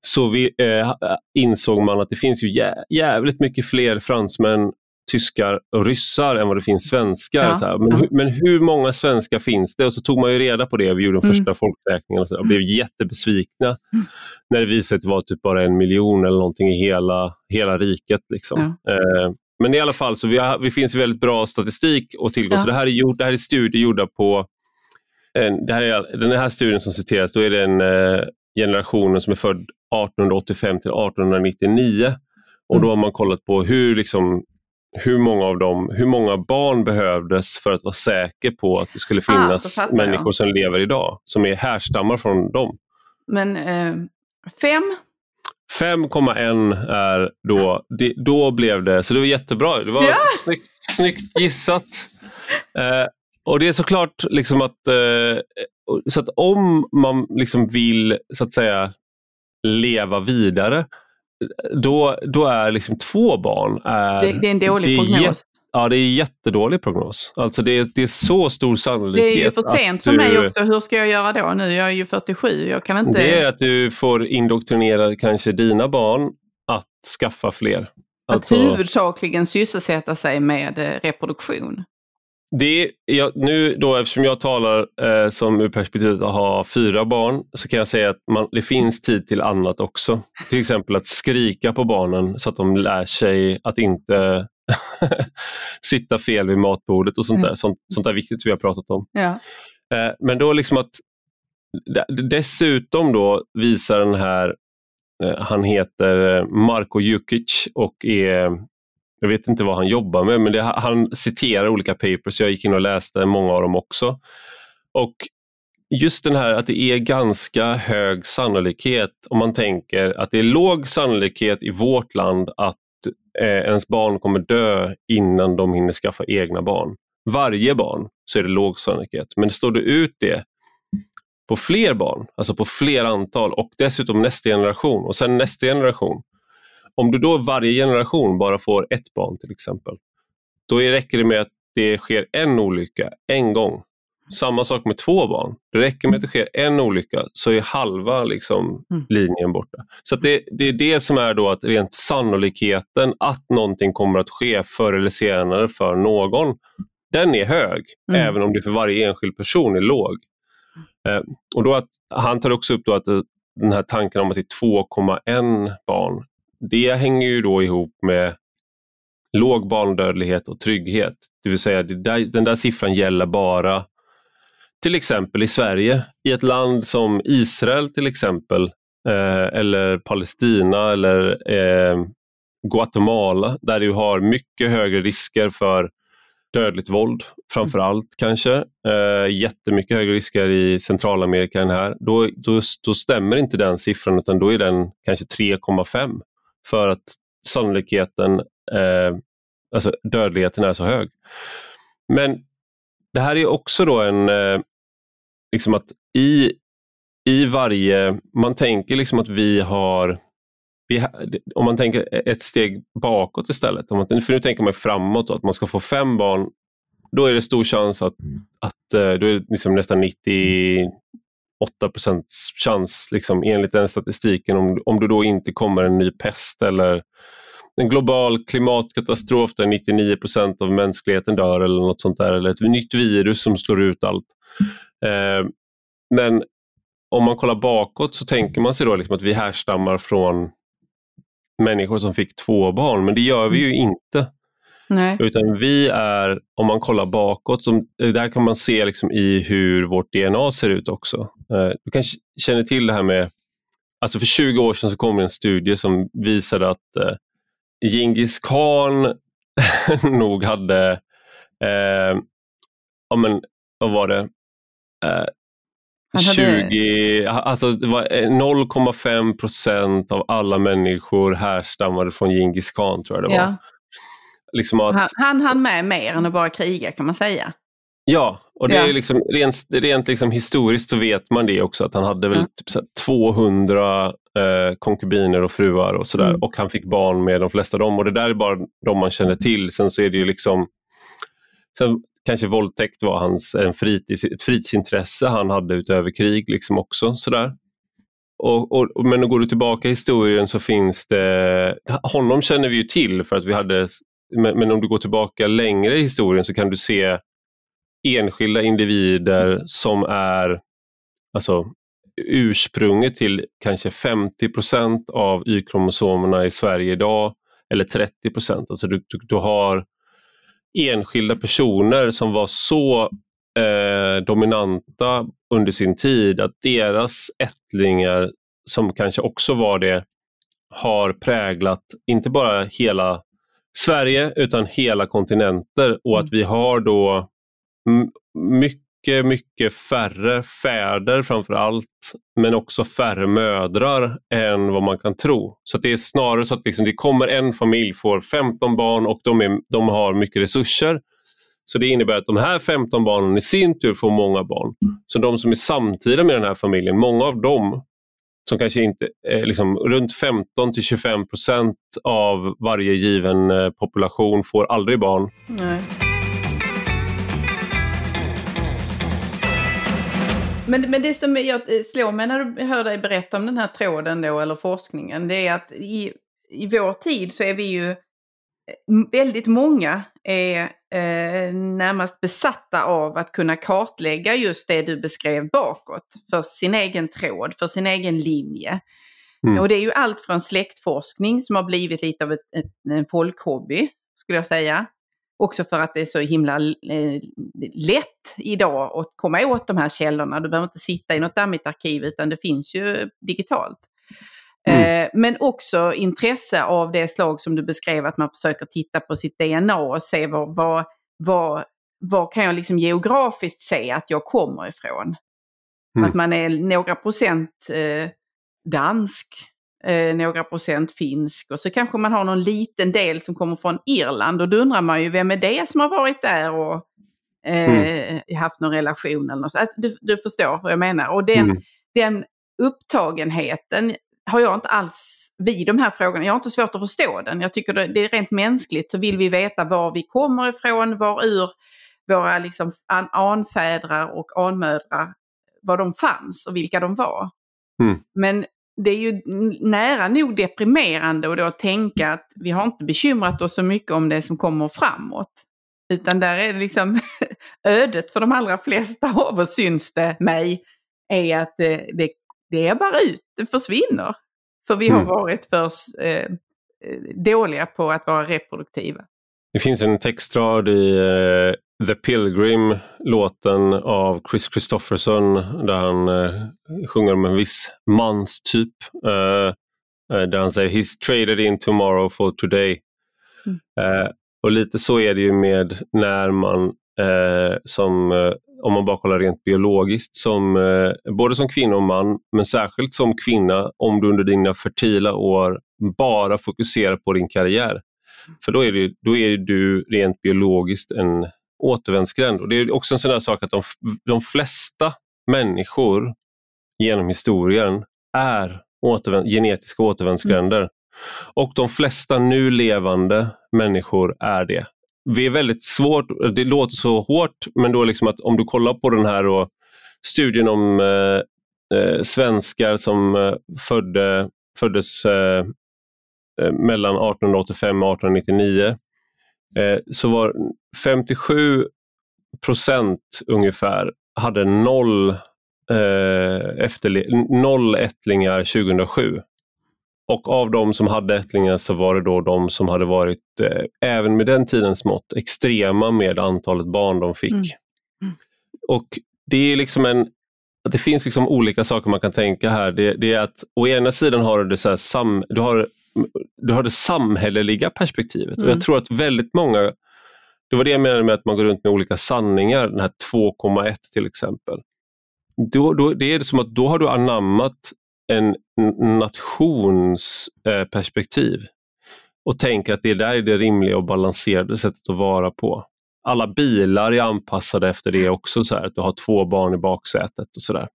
så vi, eh, insåg man att det finns ju jä jävligt mycket fler fransmän tyskar och ryssar än vad det finns svenskar. Ja, så men, ja. men, hur många svenskar finns det? Och så tog man ju reda på det. Vi gjorde de första mm. folkräkningarna och, så, och blev jättebesvikna mm. när det visade sig att det var typ bara en miljon eller någonting i hela, hela riket. Liksom. Ja. Eh, men i alla fall, så vi, har, vi finns väldigt bra statistik och tillgång. Så det här är, gjort, det här är studier gjorda på en, det här är, den här studien som citeras, då är det en eh, generationen som är född 1885 till 1899. Och Då mm. har man kollat på hur liksom, hur många av dem, hur många barn behövdes för att vara säker på att det skulle ah, finnas ah, människor som lever idag, som är härstammar från dem. Men eh, fem? 5,1 är då, det, då blev det, så det var jättebra. Det var ja! snyggt, snyggt gissat. Eh, och det är såklart liksom att, eh, så att om man liksom vill så att säga leva vidare då, då är liksom två barn... Är, det, det är en dålig prognos. Ja, det är en jättedålig prognos. Alltså det, är, det är så stor sannolikhet. Det är ju för sent för du, mig också. Hur ska jag göra då nu? Jag är ju 47. Jag kan inte... Det är att du får indoktrinera kanske dina barn att skaffa fler. Alltså... Att huvudsakligen sysselsätta sig med eh, reproduktion. Det, jag, nu då, eftersom jag talar eh, som ur perspektivet att ha fyra barn så kan jag säga att man, det finns tid till annat också. Till exempel att skrika på barnen så att de lär sig att inte sitta fel vid matbordet och sånt där. Sånt, sånt där viktigt vi har pratat om. Ja. Eh, men då liksom att dessutom då visar den här, eh, han heter Marko Jukic och är jag vet inte vad han jobbar med, men det, han citerar olika papers. Jag gick in och läste många av dem också. Och just den här att det är ganska hög sannolikhet om man tänker att det är låg sannolikhet i vårt land att eh, ens barn kommer dö innan de hinner skaffa egna barn. Varje barn så är det låg sannolikhet, men står du ut det på fler barn, alltså på fler antal och dessutom nästa generation och sen nästa generation, om du då varje generation bara får ett barn till exempel, då räcker det med att det sker en olycka en gång. Samma sak med två barn. Det räcker med att det sker en olycka så är halva liksom, mm. linjen borta. Så det, det, är det som är då att rent sannolikheten att någonting kommer att ske förr eller senare för någon, den är hög, mm. även om det för varje enskild person är låg. Eh, och då att, han tar också upp då att den här tanken om att det är 2,1 barn, det hänger ju då ihop med låg barndödlighet och trygghet. Det vill säga där, den där siffran gäller bara till exempel i Sverige, i ett land som Israel till exempel, eh, eller Palestina eller eh, Guatemala, där du har mycket högre risker för dödligt våld, framför mm. allt kanske. Eh, jättemycket högre risker i Centralamerika än här. Då, då, då stämmer inte den siffran utan då är den kanske 3,5 för att sannolikheten, eh, alltså dödligheten är så hög. Men det här är också då en, eh, liksom att i, i varje, man tänker liksom att vi har om man tänker ett steg bakåt istället, för nu tänker man framåt då, att man ska få fem barn, då är det stor chans att, mm. att eh, då är det liksom nästan 90, 8 chans liksom, enligt den statistiken om, om det då inte kommer en ny pest eller en global klimatkatastrof där 99 av mänskligheten dör eller något sånt där eller ett nytt virus som slår ut allt. Eh, men om man kollar bakåt så tänker man sig då liksom att vi härstammar från människor som fick två barn, men det gör vi ju inte. Nej. Utan vi är, om man kollar bakåt, som, där kan man se liksom i hur vårt DNA ser ut också. Eh, du kanske känner till det här med, alltså för 20 år sedan så kom en studie som visade att eh, Genghis khan nog hade, eh, ja men vad var det, eh, 20, alltså det var 0,5 eh, procent av alla människor härstammade från Genghis khan tror jag det var. Ja. Liksom att, han, han hann med mer än att bara kriga kan man säga. Ja, och det ja. är liksom, rent, rent liksom historiskt så vet man det också att han hade väl ja. typ 200 eh, konkubiner och fruar och sådär mm. och han fick barn med de flesta av dem och det där är bara de man känner till. Sen så är det ju liksom Sen kanske våldtäkt var hans en fritids, ett fritidsintresse han hade utöver krig liksom också. Sådär. Och, och, men går du tillbaka i historien så finns det, honom känner vi ju till för att vi hade, men, men om du går tillbaka längre i historien så kan du se enskilda individer som är alltså, ursprunget till kanske 50% av Y-kromosomerna i Sverige idag eller 30 Alltså du, du, du har enskilda personer som var så eh, dominanta under sin tid att deras ättlingar, som kanske också var det, har präglat inte bara hela Sverige utan hela kontinenter och att vi har då mycket mycket, färre fäder framför allt, men också färre mödrar än vad man kan tro. Så det är snarare så att liksom det kommer en familj, får 15 barn och de, är, de har mycket resurser. Så det innebär att de här 15 barnen i sin tur får många barn. Så de som är samtida med den här familjen, många av dem som kanske inte, eh, liksom, runt 15 till 25 procent av varje given eh, population får aldrig barn. Nej. Men, men det som jag eh, slår mig när du hör dig berätta om den här tråden då, eller forskningen, det är att i, i vår tid så är vi ju eh, väldigt många är eh, närmast besatta av att kunna kartlägga just det du beskrev bakåt för sin egen tråd, för sin egen linje. Mm. Och det är ju allt från släktforskning som har blivit lite av ett, ett, en folkhobby, skulle jag säga, Också för att det är så himla eh, lätt idag att komma åt de här källorna. Du behöver inte sitta i något dammigt arkiv utan det finns ju digitalt. Mm. Eh, men också intresse av det slag som du beskrev, att man försöker titta på sitt DNA och se vad, vad, vad, vad kan jag liksom geografiskt se att jag kommer ifrån. Mm. Att man är några procent eh, dansk, eh, några procent finsk och så kanske man har någon liten del som kommer från Irland och då undrar man ju vem är det som har varit där och eh, mm. haft någon relation eller något. Alltså, du, du förstår vad jag menar. Och den, mm. den upptagenheten har jag inte alls vid de här frågorna. Jag har inte svårt att förstå den. Jag tycker det, det är rent mänskligt så vill vi veta var vi kommer ifrån, var ur våra liksom an, anfädrar och anmödrar, var de fanns och vilka de var. Mm. Men det är ju nära nog deprimerande att då tänka att vi har inte bekymrat oss så mycket om det som kommer framåt. Utan där är det liksom ödet för de allra flesta av oss, syns det mig, är att det, det, det är bara ut, det försvinner. För vi har Mm. varit för eh, dåliga på att vara reproduktiva. Det finns en textrad i eh, The Pilgrim, låten av Chris Christopherson, där han eh, sjunger om en viss manstyp. Eh, eh, där han säger He's traded in tomorrow for today. Mm. Eh, och lite så är det ju med när man, eh, som, om man bara kollar rent biologiskt, som, eh, både som kvinna och man, men särskilt som kvinna, om du under dina fertila år bara fokuserar på din karriär. För då är, det, då är du rent biologiskt en återvändsgränd. Och det är också en sån där sak att de, de flesta människor genom historien är återvän, genetiska återvändsgränder. Och de flesta nu levande människor är det. Vi är väldigt svårt, det låter så hårt, men då liksom att om du kollar på den här då, studien om eh, eh svenskar som eh, födde, föddes eh, eh, mellan 1885 och 1899 eh, så var 57 procent ungefär hade noll, eh, efterle- noll ättlingar 2007. Och av de som hade ättlingar så var det då de som hade varit, eh, även med den tidens mått, extrema med antalet barn de fick. Mm. Mm. Och det är liksom en det finns liksom olika saker man kan tänka här. Det, det är att å ena sidan har du så här sam, du har, du har det samhälleliga perspektivet. Och Mm. jag tror att väldigt många, det var det jag menade med att man går runt med olika sanningar, den här 2,1 till exempel. Då, då, det är det som att då har du anammat en n- nations eh, och tänker att det där är det rimliga och balanserade sättet att vara på. Alla bilar är anpassade efter det också, så här, att du har två barn i baksätet och sådär.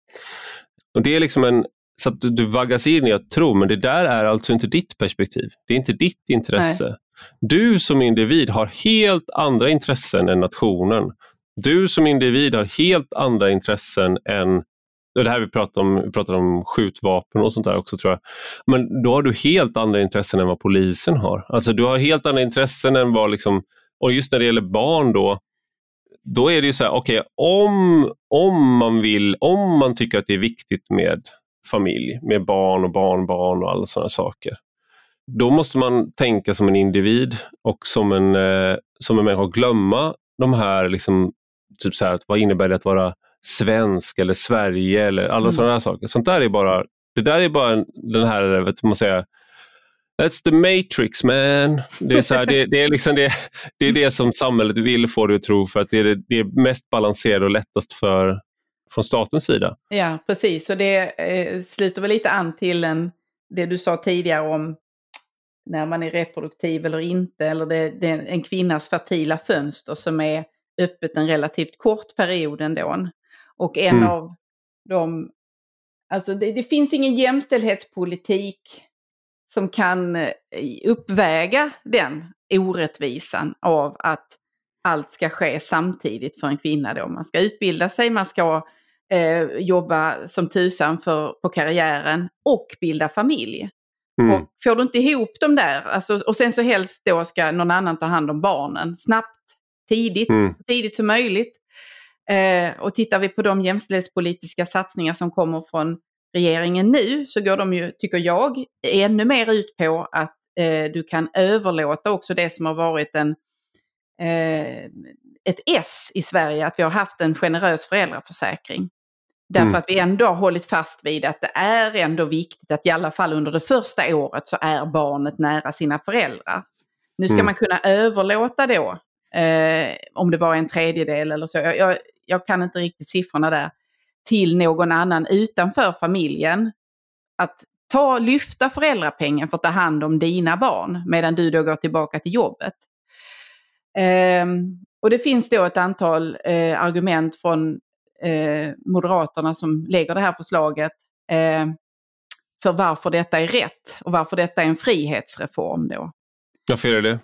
Och det är liksom en, så att du, du vaggas in i att tro, men det där är alltså inte ditt perspektiv. Det är inte ditt intresse. Du som individ har helt andra intressen än nationen. Du som individ har helt andra intressen än det det här vi pratade om, vi pratade om skjutvapen och sånt där också tror jag. Men då har du helt andra intressen än vad polisen har. Alltså du har helt andra intressen än vad liksom, och just när det gäller barn då, då är det ju så här, okej om, om man vill, om man tycker att det är viktigt med familj, med barn och barnbarn och alla sådana saker. Då måste man tänka som en individ och som en, eh, som en människa och glömma de här, liksom, typ så här, vad innebär det att vara svensk eller Sverige eller alla Mm. sådana saker. Sånt där är bara, det där är bara den här, vet man säger, That's the matrix man. Det är, så här, det, det, är liksom det, det är det som samhället vill få dig att tro för att det är det, det är mest balanserade och lättast för, från statens sida. Ja, precis. Och det eh, sluter väl lite an till en, det du sa tidigare om när man är reproduktiv eller inte, eller det, det är en kvinnas fertila fönster som är öppet en relativt kort period ändå. Och en Mm. av de... Alltså det, det finns ingen jämställdhetspolitik som kan eh, uppväga den orättvisan av att allt ska ske samtidigt för en kvinna då. Man ska utbilda sig, man ska eh, jobba som tusan för, på karriären och bilda familj. Mm. Och får du inte ihop dem där, alltså, och sen så helst då ska någon annan ta hand om barnen snabbt, tidigt, Mm. så tidigt som möjligt. Eh, och tittar vi på de jämställdhetspolitiska satsningar som kommer från regeringen nu så går de ju, tycker jag, ännu mer ut på att eh, du kan överlåta också det som har varit en, eh, ett S i Sverige, att vi har haft en generös föräldraförsäkring. Därför Mm. att vi ändå har hållit fast vid att det är ändå viktigt att i alla fall under det första året så är barnet nära sina föräldrar. Nu ska Mm. man kunna överlåta då, eh, om det var en tredjedel eller så, jag, jag, jag kan inte riktigt siffrorna där, till någon annan utanför familjen. Att ta, lyfta föräldrapengen för att ta hand om dina barn medan du då går tillbaka till jobbet. Ehm, och det finns då ett antal eh, argument från eh, Moderaterna som lägger det här förslaget. Eh, för varför detta är rätt och varför detta är en frihetsreform då. Varför är det det?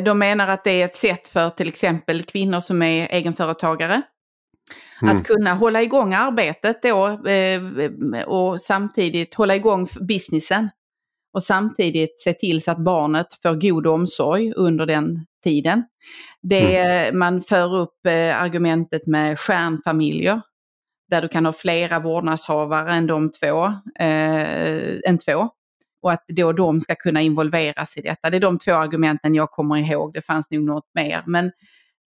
De menar att det är ett sätt för till exempel kvinnor som är egenföretagare Mm. Att kunna hålla igång arbetet då eh, och samtidigt hålla igång businessen. Och samtidigt se till så att barnet får god omsorg under den tiden. Det, mm. Man för upp eh, argumentet med stjärnfamiljer. Där du kan ha flera vårdnadshavare än de två. Eh, två. Och att då de ska kunna involveras i detta. Det är de två argumenten jag kommer ihåg. Det fanns nog något mer. Men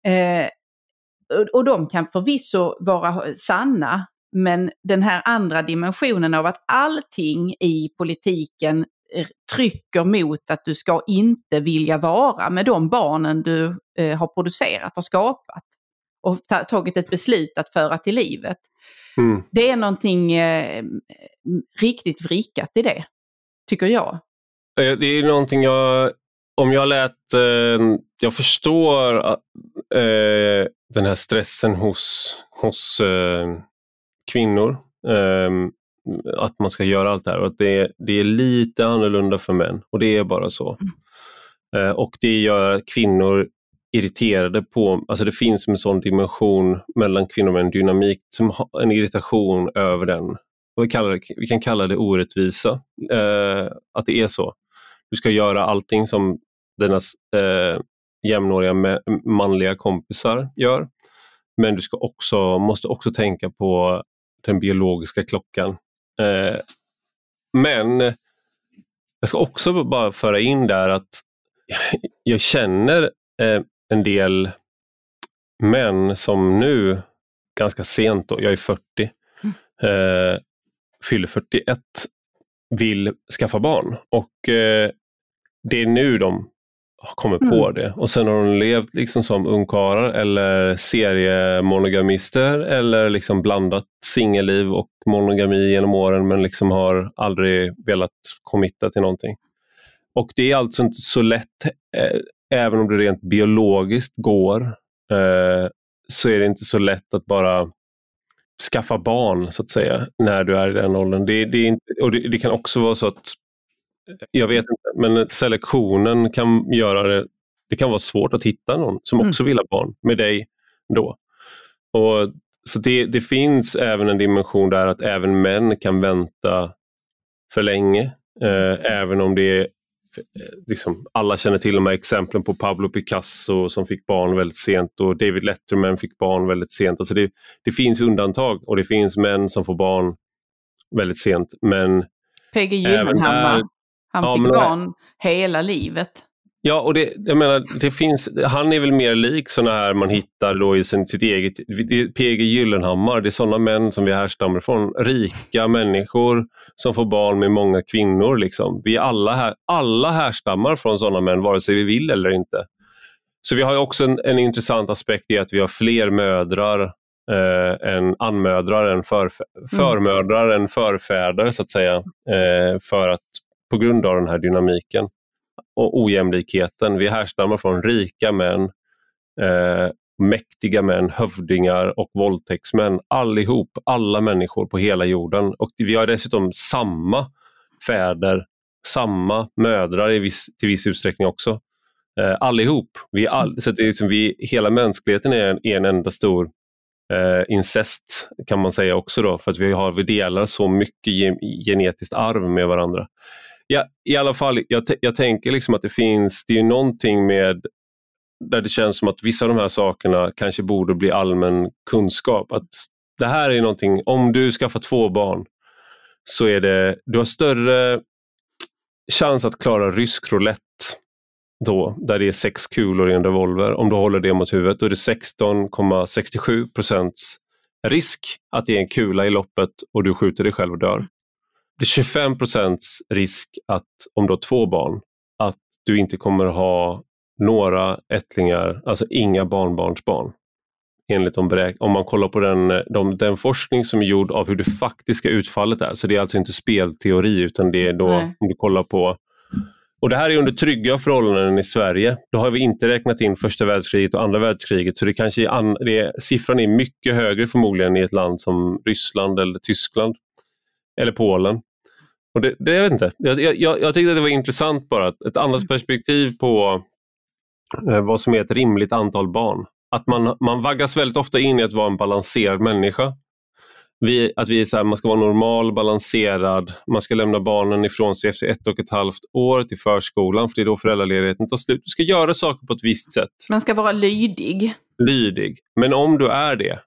eh, och de kan förvisso vara sanna, men den här andra dimensionen av att allting i politiken trycker mot att du ska inte vilja vara med de barnen du eh, har producerat och skapat och ta tagit ett beslut att föra till livet. Mm. Det är någonting eh, riktigt vrickat i det, tycker jag. Eh, det är någonting jag, om jag lät, eh, jag förstår eh, den här stressen hos, hos eh, kvinnor. Eh, att man ska göra allt det här och att det, det är lite annorlunda för män och det är bara så. Mm. Eh, och det gör kvinnor irriterade på, alltså det finns en sån dimension mellan kvinnor med en dynamik, som har en irritation över den. Och vi, kallar det, vi kan kalla det orättvisa, eh, att det är så. Du ska göra allting som dina eh, jämnåriga manliga kompisar gör. Men du ska också, måste också tänka på den biologiska klockan. Eh, men jag ska också bara föra in där att jag känner eh, en del män som nu, ganska sent då, jag är 40, mm. eh, fyller 41, vill skaffa barn. Och eh, det är nu de har kommit mm. på det. Och sen har de levt liksom som ungkarlar eller seriemonogamister eller liksom blandat singelliv och monogami genom åren men liksom har aldrig velat committa till någonting. Och det är alltså inte så lätt, eh, även om det rent biologiskt går, eh, så är det inte så lätt att bara skaffa barn så att säga när du är i den åldern. Det, det, inte, och det, det kan också vara så att jag vet inte, men selektionen kan göra det, det kan vara svårt att hitta någon som mm. också vill ha barn med dig då. Och, så det, det finns även en dimension där att även män kan vänta för länge. Eh, även om det är eh, Liksom, alla känner till de här exemplen på Pablo Picasso som fick barn väldigt sent och David Letterman fick barn väldigt sent. Alltså det, det finns undantag och det finns män som får barn väldigt sent. Men PG Gyllenhammar han ja, fick barn hela livet. Ja, och det, jag menar, det finns, han är väl mer lik sådana här man hittar då i sin, sitt eget, PG Gyllenhammar, det är sådana män som vi härstammar från. Rika människor som får barn med många kvinnor. Liksom. Vi alla, här, alla härstammar från sådana män, vare sig vi vill eller inte. Så vi har också en, en intressant aspekt i att vi har fler mödrar eh, än anmödrar, än förf förmödrar mm. än förfäder så att säga. Eh, för att på grund av den här dynamiken och ojämlikheten. Vi härstammar från rika män, eh, mäktiga män, hövdingar och våldtäktsmän. Allihop, alla människor på hela jorden. Och vi har dessutom samma fäder, samma mödrar i viss, till viss utsträckning också. Eh, allihop. Vi all, så det är liksom vi, hela mänskligheten är en, en enda stor eh, incest kan man säga också då, för att vi, har, vi delar så mycket genetiskt arv med varandra. Ja, I alla fall, jag, jag tänker liksom att det finns, det är någonting med där det känns som att vissa av de här sakerna kanske borde bli allmän kunskap. Att det här är någonting, om du skaffar två barn så är det, du har större chans att klara rysk roulette då, där det är sex kulor i en revolver. Om du håller det mot huvudet, då är det 16,67 procents risk att det är en kula i loppet och du skjuter dig själv och dör det är 25 procents risk att om du har två barn, att du inte kommer ha några ättlingar, alltså inga barnbarnsbarn. Enligt de beräk om man kollar på den, de, den forskning som är gjord av hur det faktiska utfallet är. Så det är alltså inte spelteori utan det är då Nej. om du kollar på och Det här är under trygga förhållanden i Sverige. Då har vi inte räknat in första världskriget och andra världskriget så det kanske är, det, siffran är mycket högre förmodligen i ett land som Ryssland eller Tyskland eller Polen. Och det, det, jag vet inte. Jag, jag, jag tyckte att det var intressant bara, ett annat mm. perspektiv på eh, vad som är ett rimligt antal barn. Att man, man vaggas väldigt ofta in i att vara en balanserad människa. Vi, att vi är så här, man ska vara normal, balanserad, man ska lämna barnen ifrån sig efter ett och ett halvt år till förskolan för det är då föräldraledigheten tar slut. Du ska göra saker på ett visst sätt. Man ska vara lydig. Lydig. Men om du är det,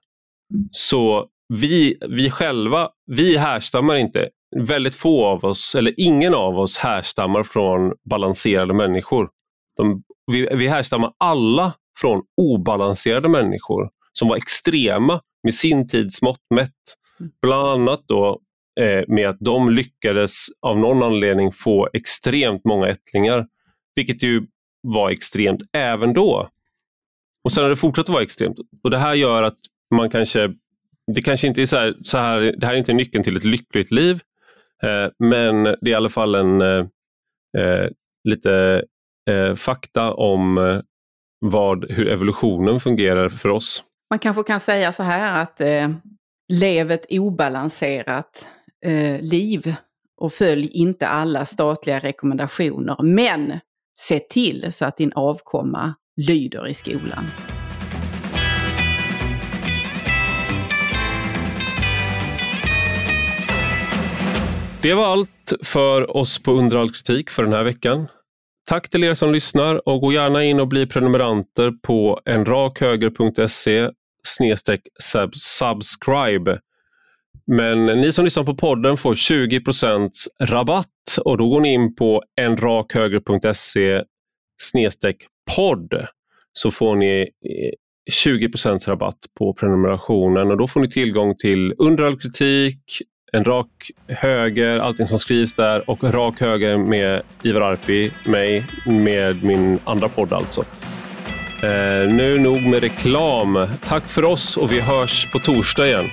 så vi, vi själva, vi härstammar inte, väldigt få av oss, eller ingen av oss härstammar från balanserade människor. De, vi, vi härstammar alla från obalanserade människor som var extrema med sin tids mått mätt. Mm. Bland annat då eh, med att de lyckades av någon anledning få extremt många ättlingar, vilket ju var extremt även då. Och sen har det fortsatt att vara extremt. Och Det här gör att man kanske, det kanske inte är så här, så här det här är inte nyckeln till ett lyckligt liv, eh, men det är i alla fall en eh, eh, lite eh, fakta om eh, vad, hur evolutionen fungerar för oss. Man kanske kan säga så här att eh, lev ett obalanserat eh, liv och följ inte alla statliga rekommendationer. Men se till så att din avkomma lyder i skolan. Det var allt för oss på Under all kritik för den här veckan. Tack till er som lyssnar och gå gärna in och bli prenumeranter på enrakhöger.se subscribe. Men ni som lyssnar på podden får 20% rabatt och då går ni in på enrakhöger.se podd så får ni eh, 20 rabatt på prenumerationen och då får ni tillgång till Under all kritik, en rak höger, allting som skrivs där och rak höger med Ivar Arpi, mig, med min andra podd alltså. Eh, nu nog med reklam. Tack för oss och vi hörs på torsdag igen.